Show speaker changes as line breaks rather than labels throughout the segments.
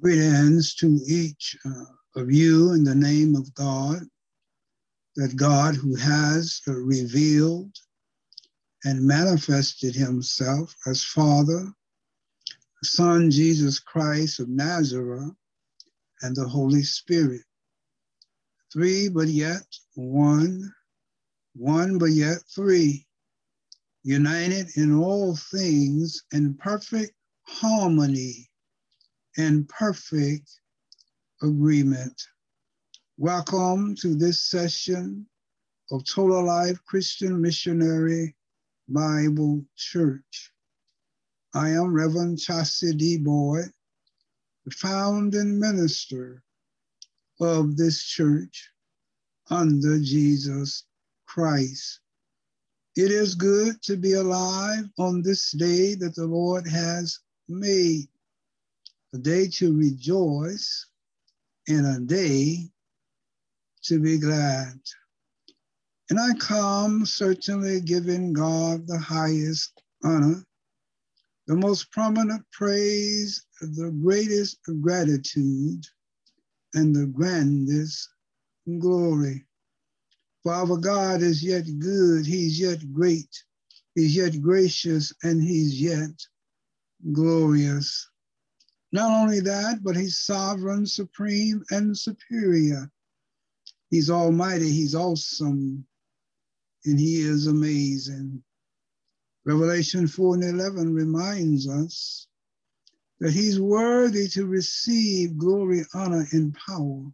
Greetings to each uh, of you in the name of God, that God who has uh, revealed and manifested himself as Father, Son Jesus Christ of Nazareth, and the Holy Spirit. Three, but yet one, one, but yet three, united in all things in perfect harmony and perfect agreement. Welcome to this session of Total Life Christian Missionary Bible Church. I am Reverend Chaurcey Boyd, the founding minister of this church under Jesus Christ. It is good to be alive on this day that the Lord has made, a day to rejoice and a day to be glad. And I come certainly giving God the highest honor, the most prominent praise, the greatest gratitude, and the grandest glory. For our God is yet good, he's yet great, he's yet gracious, and he's yet glorious. Not only that, but he's sovereign, supreme, and superior. He's almighty, he's awesome, and he is amazing. Revelation 4 and 11 reminds us that he's worthy to receive glory, honor, and power.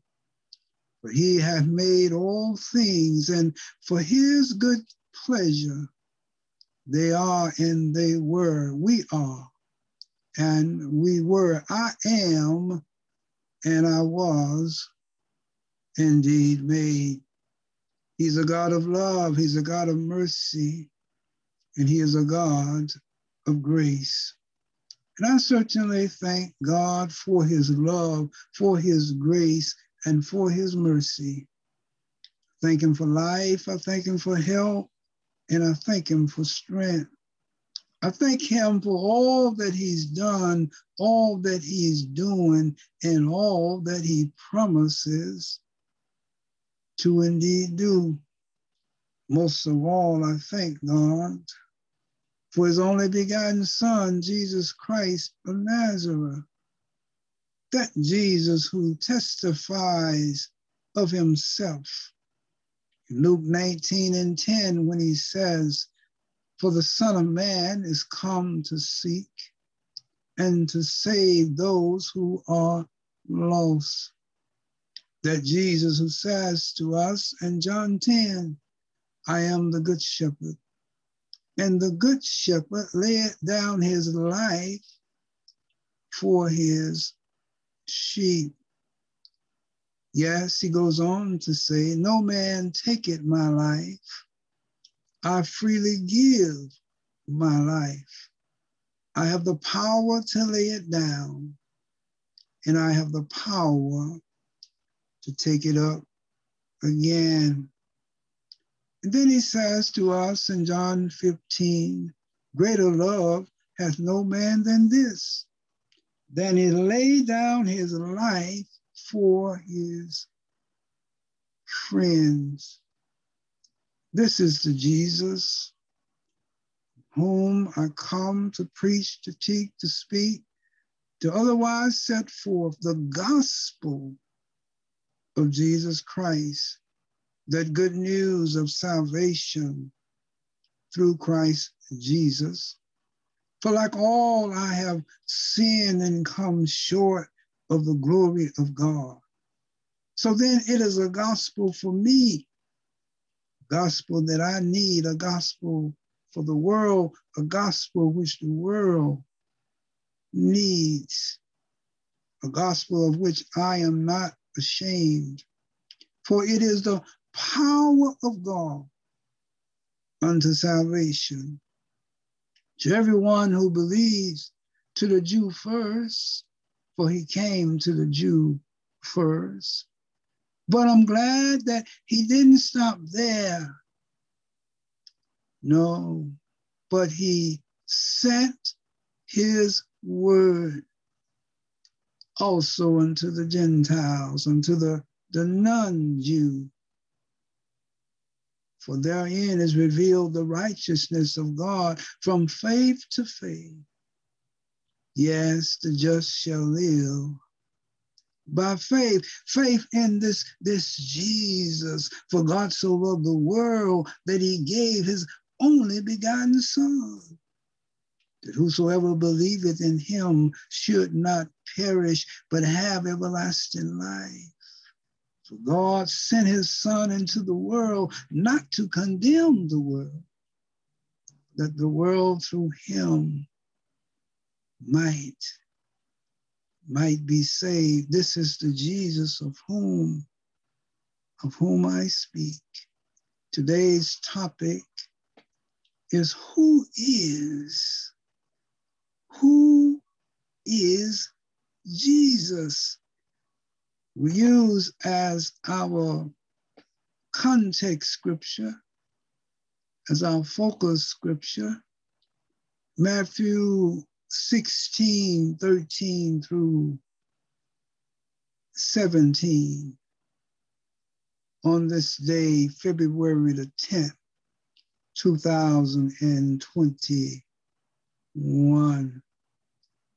For he hath made all things, and for his good pleasure they are and they were. We are and we were. I am and I was indeed made. He's a God of love, He's a God of mercy, and He is a God of grace. And I certainly thank God for His love, for His grace, and for His mercy. Thank Him for life, I thank Him for help, and I thank Him for strength. I thank Him for all that He's done, all that He's doing, and all that He promises to indeed do. Most of all, I thank God for his only begotten Son, Jesus Christ of Nazareth. That Jesus who testifies of himself. Luke 19 and 10, when he says, For the Son of Man is come to seek and to save those who are lost that Jesus who says to us in John 10, I am the good shepherd. And the good shepherd laid down his life for his sheep. Yes, he goes on to say, No man taketh my life. I freely give my life. I have the power to lay it down, and I have the power to take it up again. And then he says to us in John 15, greater love hath no man than this, than he lay down his life for his friends. This is the Jesus whom I come to preach, to teach, to speak, to otherwise set forth the gospel of Jesus Christ, that good news of salvation through Christ Jesus. For like all I have sinned and come short of the glory of God. So then it is a gospel for me, gospel that I need, a gospel for the world, a gospel which the world needs, a gospel of which I am not ashamed. For it is the power of God unto salvation to everyone who believes, to the Jew first, for he came to the Jew first. But I'm glad that he didn't stop there. No, but he sent his word also unto the Gentiles, unto the, the non-Jew. For therein is revealed the righteousness of God from faith to faith. Yes, the just shall live by faith, faith in this, this Jesus. For God so loved the world that he gave his only begotten Son, that whosoever believeth in him should not perish, but have everlasting life. For God sent his Son into the world not to condemn the world, that the world through him might might be saved. This is the Jesus of whom of whom I speak. Today's topic is who is who is Jesus? We use as our context scripture, as our focus scripture, Matthew 16, 13 through 17 on this day, February the 10th, 2021.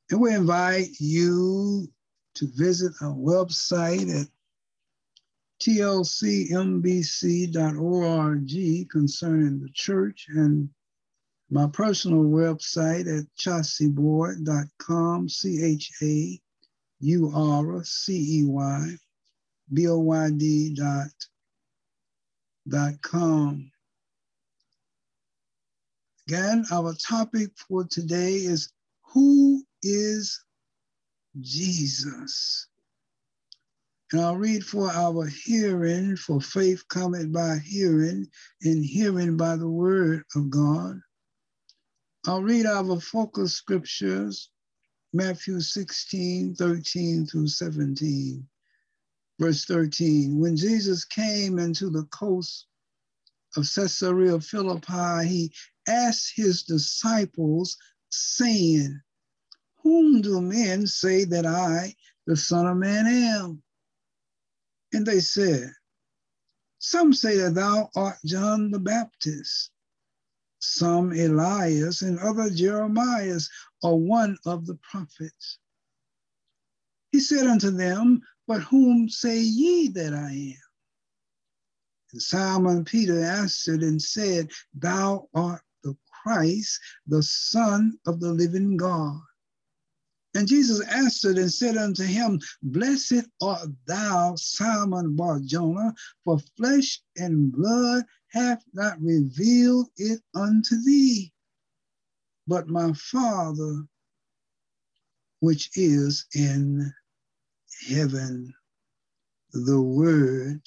And we invite you to visit our website at tlcmbc.org concerning the church and my personal website at chaurceyboyd.com, C H A U R C E Y B O Y D dot, dot com. Again, our topic for today is Who is Jesus? And I'll read for our hearing, for faith cometh by hearing, and hearing by the word of God. I'll read our focus scriptures, Matthew 16, 13 through 17. Verse 13, when Jesus came into the coast of Caesarea Philippi, he asked his disciples, saying, Whom do men say that I, the Son of Man, am? And they said, Some say that thou art John the Baptist some Elias, and other Jeremias, or one of the prophets. He said unto them, But whom say ye that I am? And Simon Peter answered and said, Thou art the Christ, the Son of the living God. And Jesus answered and said unto him, Blessed art thou, Simon Barjona, for flesh and blood hath not revealed it unto thee, but my Father which is in heaven, the word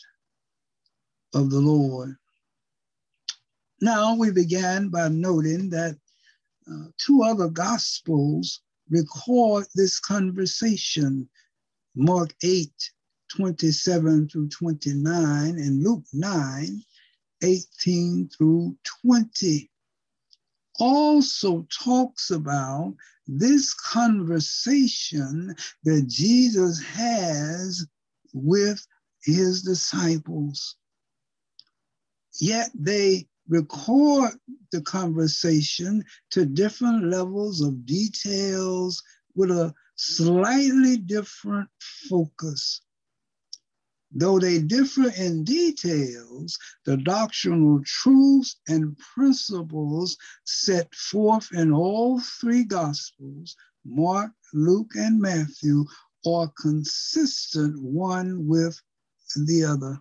of the Lord. Now we began by noting that uh, two other gospels record this conversation Mark 8, 27 through 29, and Luke 9, 18 through 20 also talks about this conversation that Jesus has with his disciples. Yet they record the conversation to different levels of details with a slightly different focus. Though they differ in details, the doctrinal truths and principles set forth in all three Gospels, Mark, Luke, and Matthew, are consistent one with the other.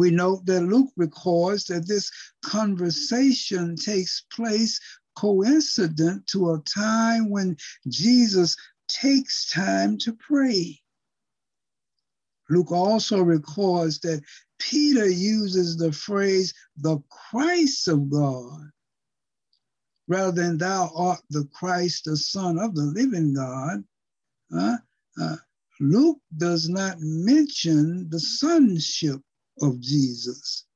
We note that Luke records that this conversation takes place coincident to a time when Jesus takes time to pray. Luke also records that Peter uses the phrase the Christ of God rather than thou art the Christ, the Son of the living God. Uh, uh, Luke does not mention the sonship of Jesus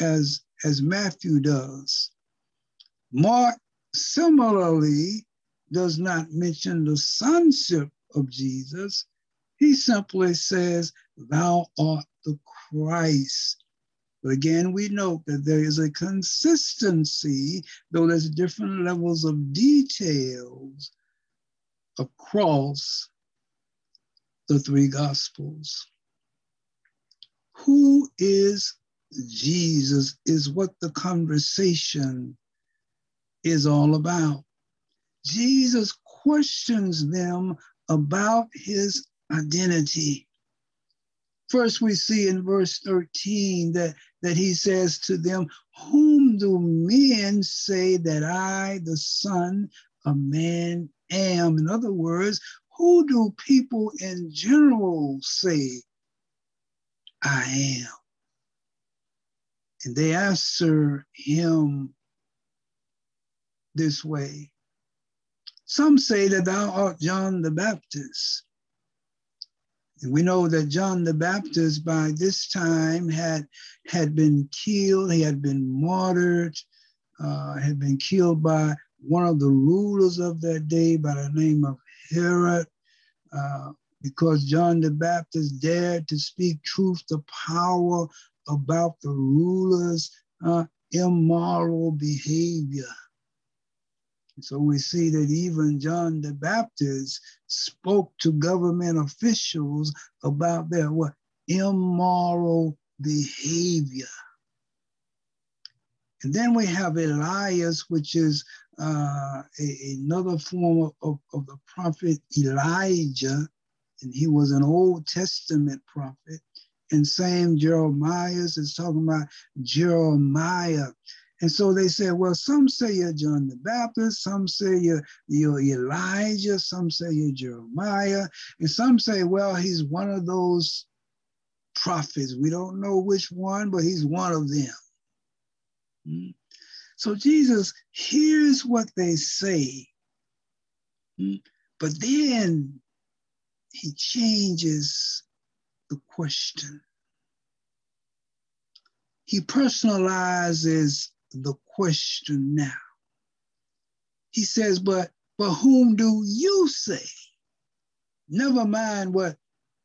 as, as Matthew does. Mark similarly does not mention the sonship of Jesus. He simply says, Thou art the Christ. But again, we note that there is a consistency, though there's different levels of details across the three Gospels. Who is Jesus is what the conversation is all about. Jesus questions them about his identity. First, we see in verse 13 that, that he says to them, Whom do men say that I, the Son of Man, am? In other words, who do people in general say I am? And they answer him this way Some say that thou art John the Baptist. And we know that John the Baptist by this time had, had been killed, he had been martyred, uh, had been killed by one of the rulers of that day by the name of Herod, uh, because John the Baptist dared to speak truth to power about the rulers' uh, immoral behavior. So we see that even John the Baptist spoke to government officials about their what immoral behavior. And then we have Elias, which is uh, a, another form of, of, of the prophet Elijah, and he was an Old Testament prophet. And same Jeremiah is talking about Jeremiah. And so they said, well, some say you're John the Baptist, some say you're, you're Elijah, some say you're Jeremiah, and some say, well, he's one of those prophets. We don't know which one, but he's one of them. Hmm? So Jesus hears what they say, hmm? but then he changes the question. He personalizes the question now. He says, but, but whom do you say? Never mind what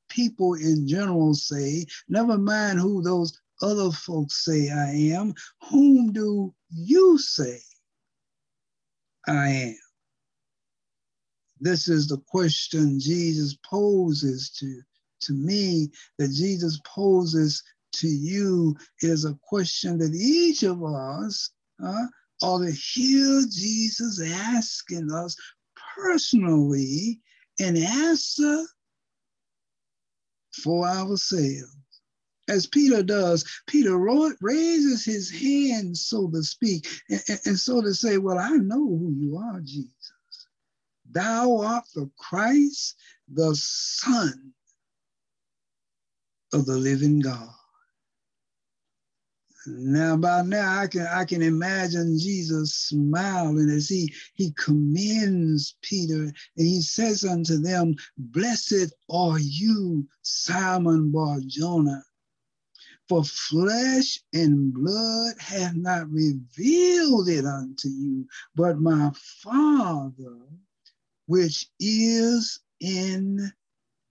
people in general say, never mind who those other folks say I am. Whom do you say I am? This is the question Jesus poses to, to me, that Jesus poses to you is a question that each of us uh, ought to hear Jesus asking us personally and answer for ourselves. As Peter does, Peter raises his hand, so to speak, and, and so to say, Well, I know who you are, Jesus. Thou art the Christ, the Son of the living God. Now, by now, I can I can imagine Jesus smiling as he he commends Peter and he says unto them, "Blessed are you, Simon Bar Jonah, for flesh and blood have not revealed it unto you, but my Father, which is in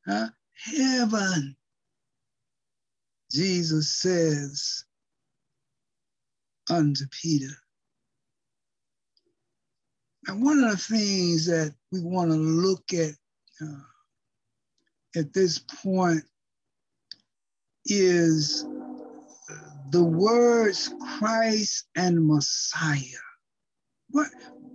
uh, heaven." Jesus says unto Peter. And one of the things that we want to look at uh, at this point is the words Christ and Messiah. What,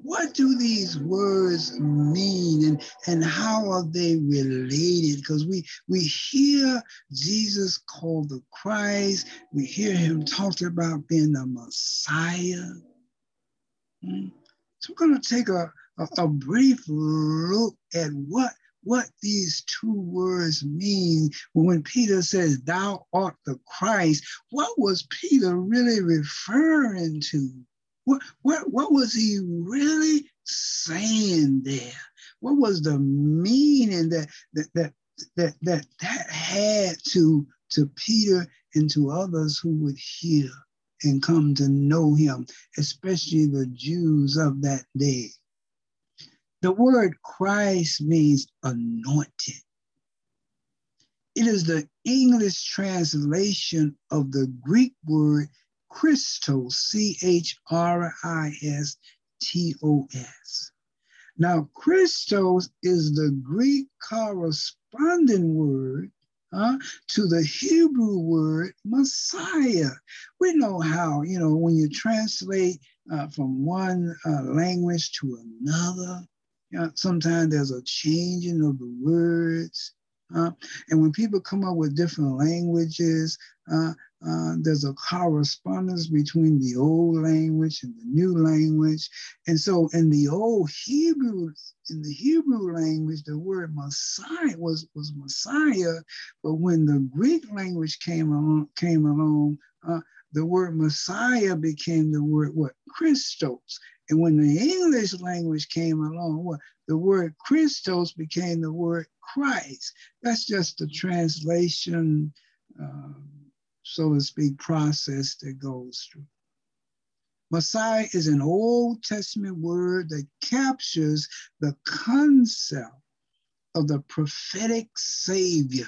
what do these words mean and, and how are they related? Because we, we hear Jesus called the Christ, we hear him talked about being the Messiah. Hmm? So we're going to take a, a, a brief look at what what these two words mean when Peter says, Thou art the Christ. What was Peter really referring to? What, what, what was he really saying there? What was the meaning that that that that that, that had to to Peter and to others who would hear and come to know him, especially the Jews of that day? The word Christ means anointed. It is the English translation of the Greek word Christos, C H R I S T O S. Now, Christos is the Greek corresponding word uh, to the Hebrew word Messiah. We know how, you know, when you translate uh, from one uh, language to another, you know, sometimes there's a changing of the words. Uh, and when people come up with different languages, uh, uh, there's a correspondence between the old language and the new language. And so in the old Hebrew, in the Hebrew language, the word Messiah was, was Messiah. But when the Greek language came along, came along uh, the word Messiah became the word what? Christos. And when the English language came along, what? The word Christos became the word Christ. That's just the translation. Um, so to speak, process that goes through. Messiah is an Old Testament word that captures the concept of the prophetic Savior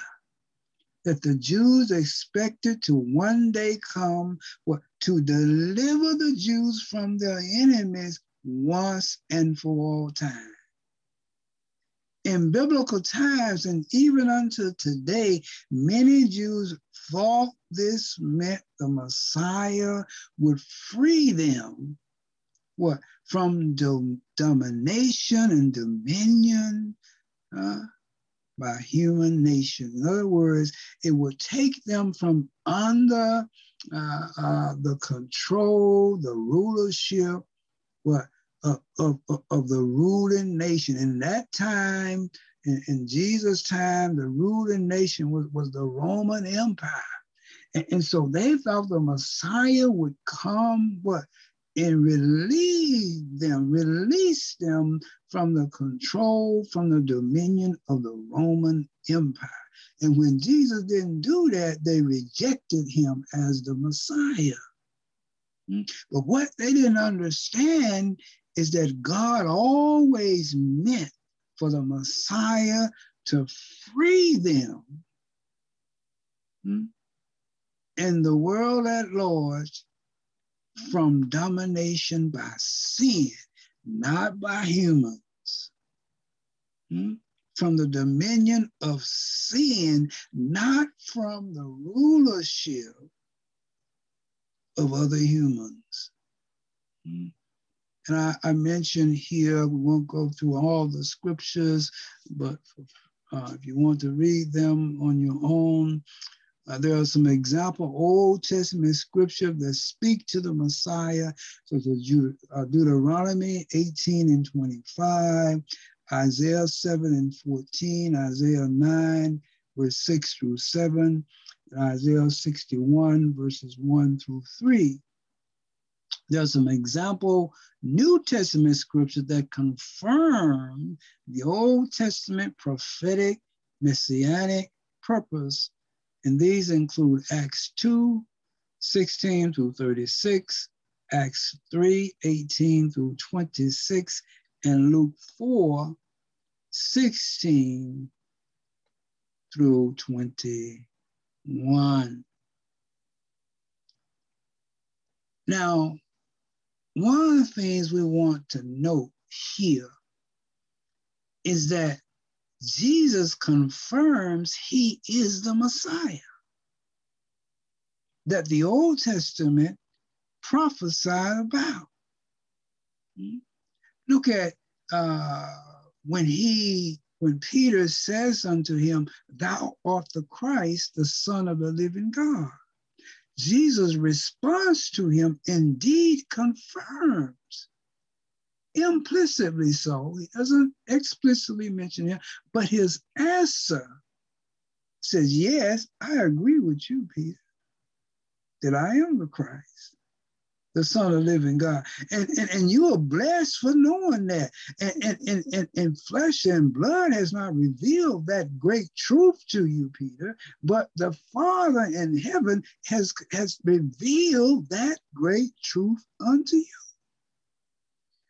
that the Jews expected to one day come to deliver the Jews from their enemies once and for all time in biblical times and even unto today, many Jews thought this meant the Messiah would free them. What? From dom- domination and dominion uh, by human nation. In other words, it would take them from under uh, uh, the control, the rulership, what of, of, of the ruling nation. In that time, in, in Jesus' time, the ruling nation was, was the Roman Empire. And, and so they thought the Messiah would come, what? And relieve them, release them from the control, from the dominion of the Roman Empire. And when Jesus didn't do that, they rejected him as the Messiah. Hmm? But what they didn't understand is that God always meant for the Messiah to free them hmm, and the world at large from domination by sin, not by humans. Hmm, from the dominion of sin, not from the rulership of other humans. Hmm. And I, I mentioned here, we won't go through all the scriptures, but uh, if you want to read them on your own, uh, there are some example Old Testament scripture that speak to the Messiah, such as uh, Deuteronomy 18 and 25, Isaiah 7 and 14, Isaiah 9, verse 6 through 7, Isaiah 61, verses 1 through 3. There's some example New Testament scriptures that confirm the Old Testament prophetic messianic purpose. And these include Acts 2, 16 through 36, Acts 3, 18 through 26, and Luke 4, 16 through 21. Now, one of the things we want to note here is that Jesus confirms he is the Messiah. That the Old Testament prophesied about. Look at uh, when he, when Peter says unto him, Thou art the Christ, the Son of the living God. Jesus' response to him indeed confirms, implicitly so. He doesn't explicitly mention it, but his answer says, Yes, I agree with you, Peter, that I am the Christ the Son of living God. And, and, and you are blessed for knowing that. And, and, and, and, flesh and blood has not revealed that great truth to you, Peter, but the Father in heaven has, has revealed that great truth unto you.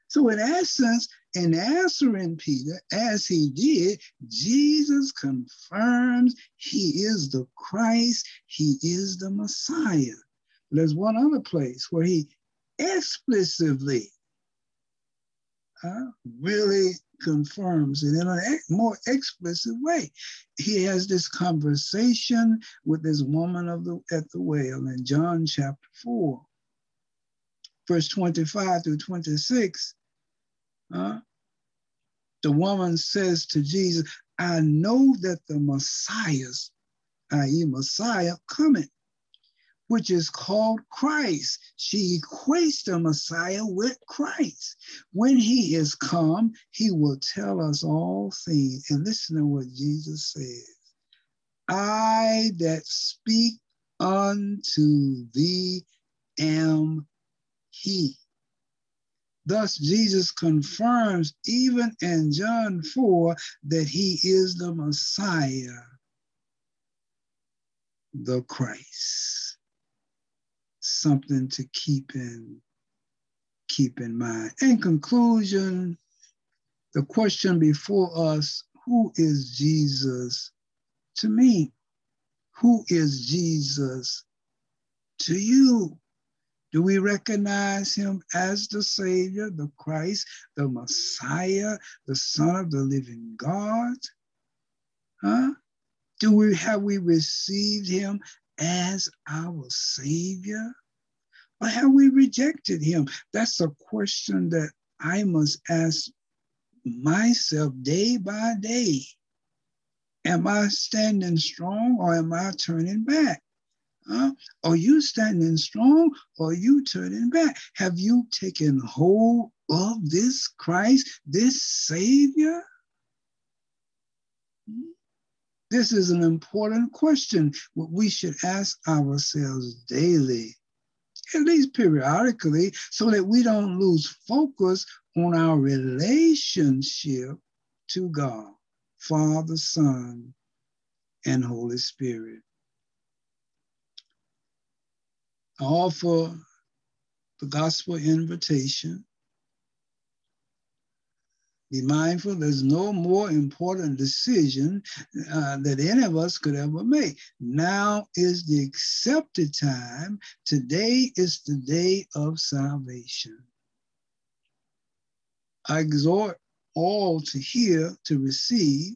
So, in essence, In answering Peter, as he did, Jesus confirms he is the Christ, he is the Messiah. There's one other place where he explicitly uh, really confirms it in a more explicit way. He has this conversation with this woman of the at the well in John chapter 4, verse 25 through 26. Uh, the woman says to Jesus, I know that the Messiah's, i.e., Messiah, coming which is called Christ. She equates the Messiah with Christ. When he is come, he will tell us all things. And listen to what Jesus says I that speak unto thee am he. Thus, Jesus confirms, even in John 4, that he is the Messiah, the Christ something to keep in keep in mind. In conclusion, the question before us, who is Jesus to me? Who is Jesus to you? Do we recognize him as the Savior, the Christ, the Messiah, the Son of the living God? Huh? Do we have we received him as our Savior? Or have we rejected him? That's a question that I must ask myself day by day. Am I standing strong or am I turning back? Huh? Are you standing strong or you turning back? Have you taken hold of this Christ, this Savior? This is an important question we should ask ourselves daily, at least periodically, so that we don't lose focus on our relationship to God, Father, Son, and Holy Spirit. I offer the gospel invitation be mindful there's no more important decision uh, that any of us could ever make. Now is the accepted time. Today is the day of salvation. I exhort all to hear, to receive,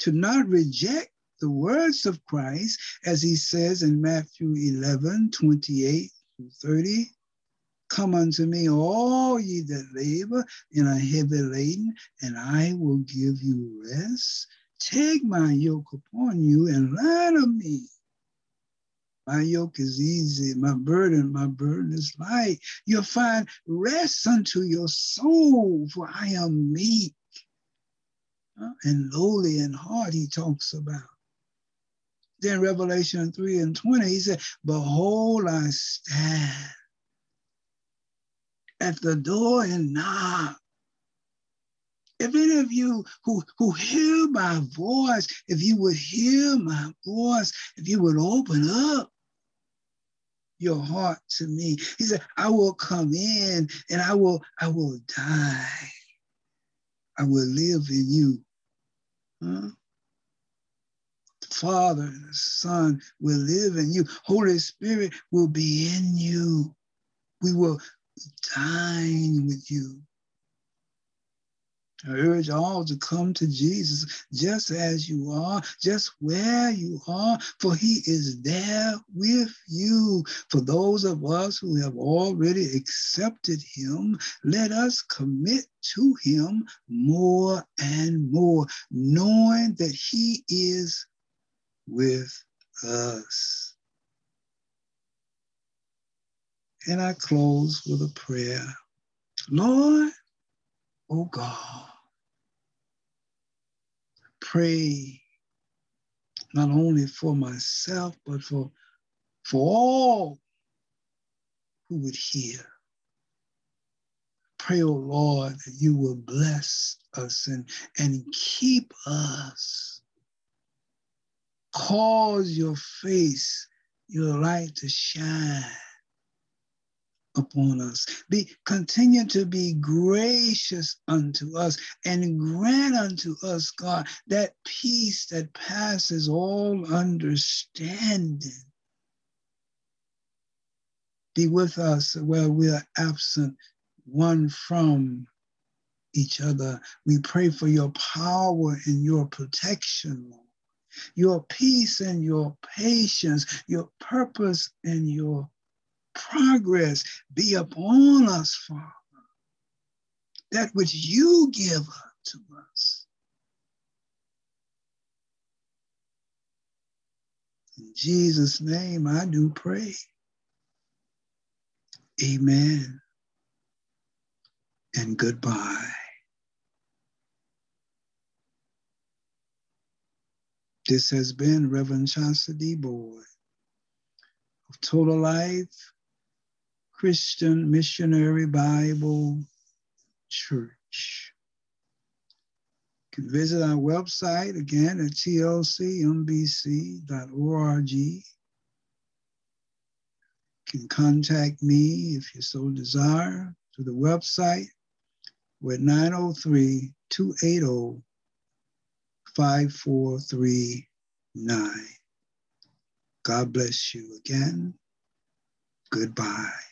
to not reject the words of Christ, as he says in Matthew 11 28 30 Come unto me, all ye that labor and are heavy laden, and I will give you rest. Take my yoke upon you and learn of me. My yoke is easy, my burden, my burden is light. You'll find rest unto your soul, for I am meek uh, and lowly in heart, he talks about. Then Revelation 3 and 20, he said, Behold, I stand at the door and knock. If any of you who, who hear my voice, if you would hear my voice, if you would open up your heart to me, he said, I will come in and I will, I will die. I will live in you. Huh? The Father and the Son will live in you. Holy Spirit will be in you. We will dine with you. I urge all to come to Jesus just as you are, just where you are, for he is there with you. For those of us who have already accepted him, let us commit to him more and more, knowing that he is with us. And I close with a prayer. Lord, oh God, pray not only for myself, but for, for all who would hear. Pray, oh Lord, that you will bless us and, and keep us. Cause your face, your light to shine upon us. Be continue to be gracious unto us and grant unto us, God, that peace that passes all understanding. Be with us where we are absent one from each other. We pray for your power and your protection, Lord. Your peace and your patience, your purpose and your progress be upon us, Father. That which you give to us. In Jesus' name, I do pray. Amen. And goodbye. This has been Reverend Chaurcey Boyd of Total Life Christian Missionary Bible Church. You can visit our website again at tlcmbc.org. You can contact me if you so desire through the website. We're 903 280 5439. God bless you again. Goodbye.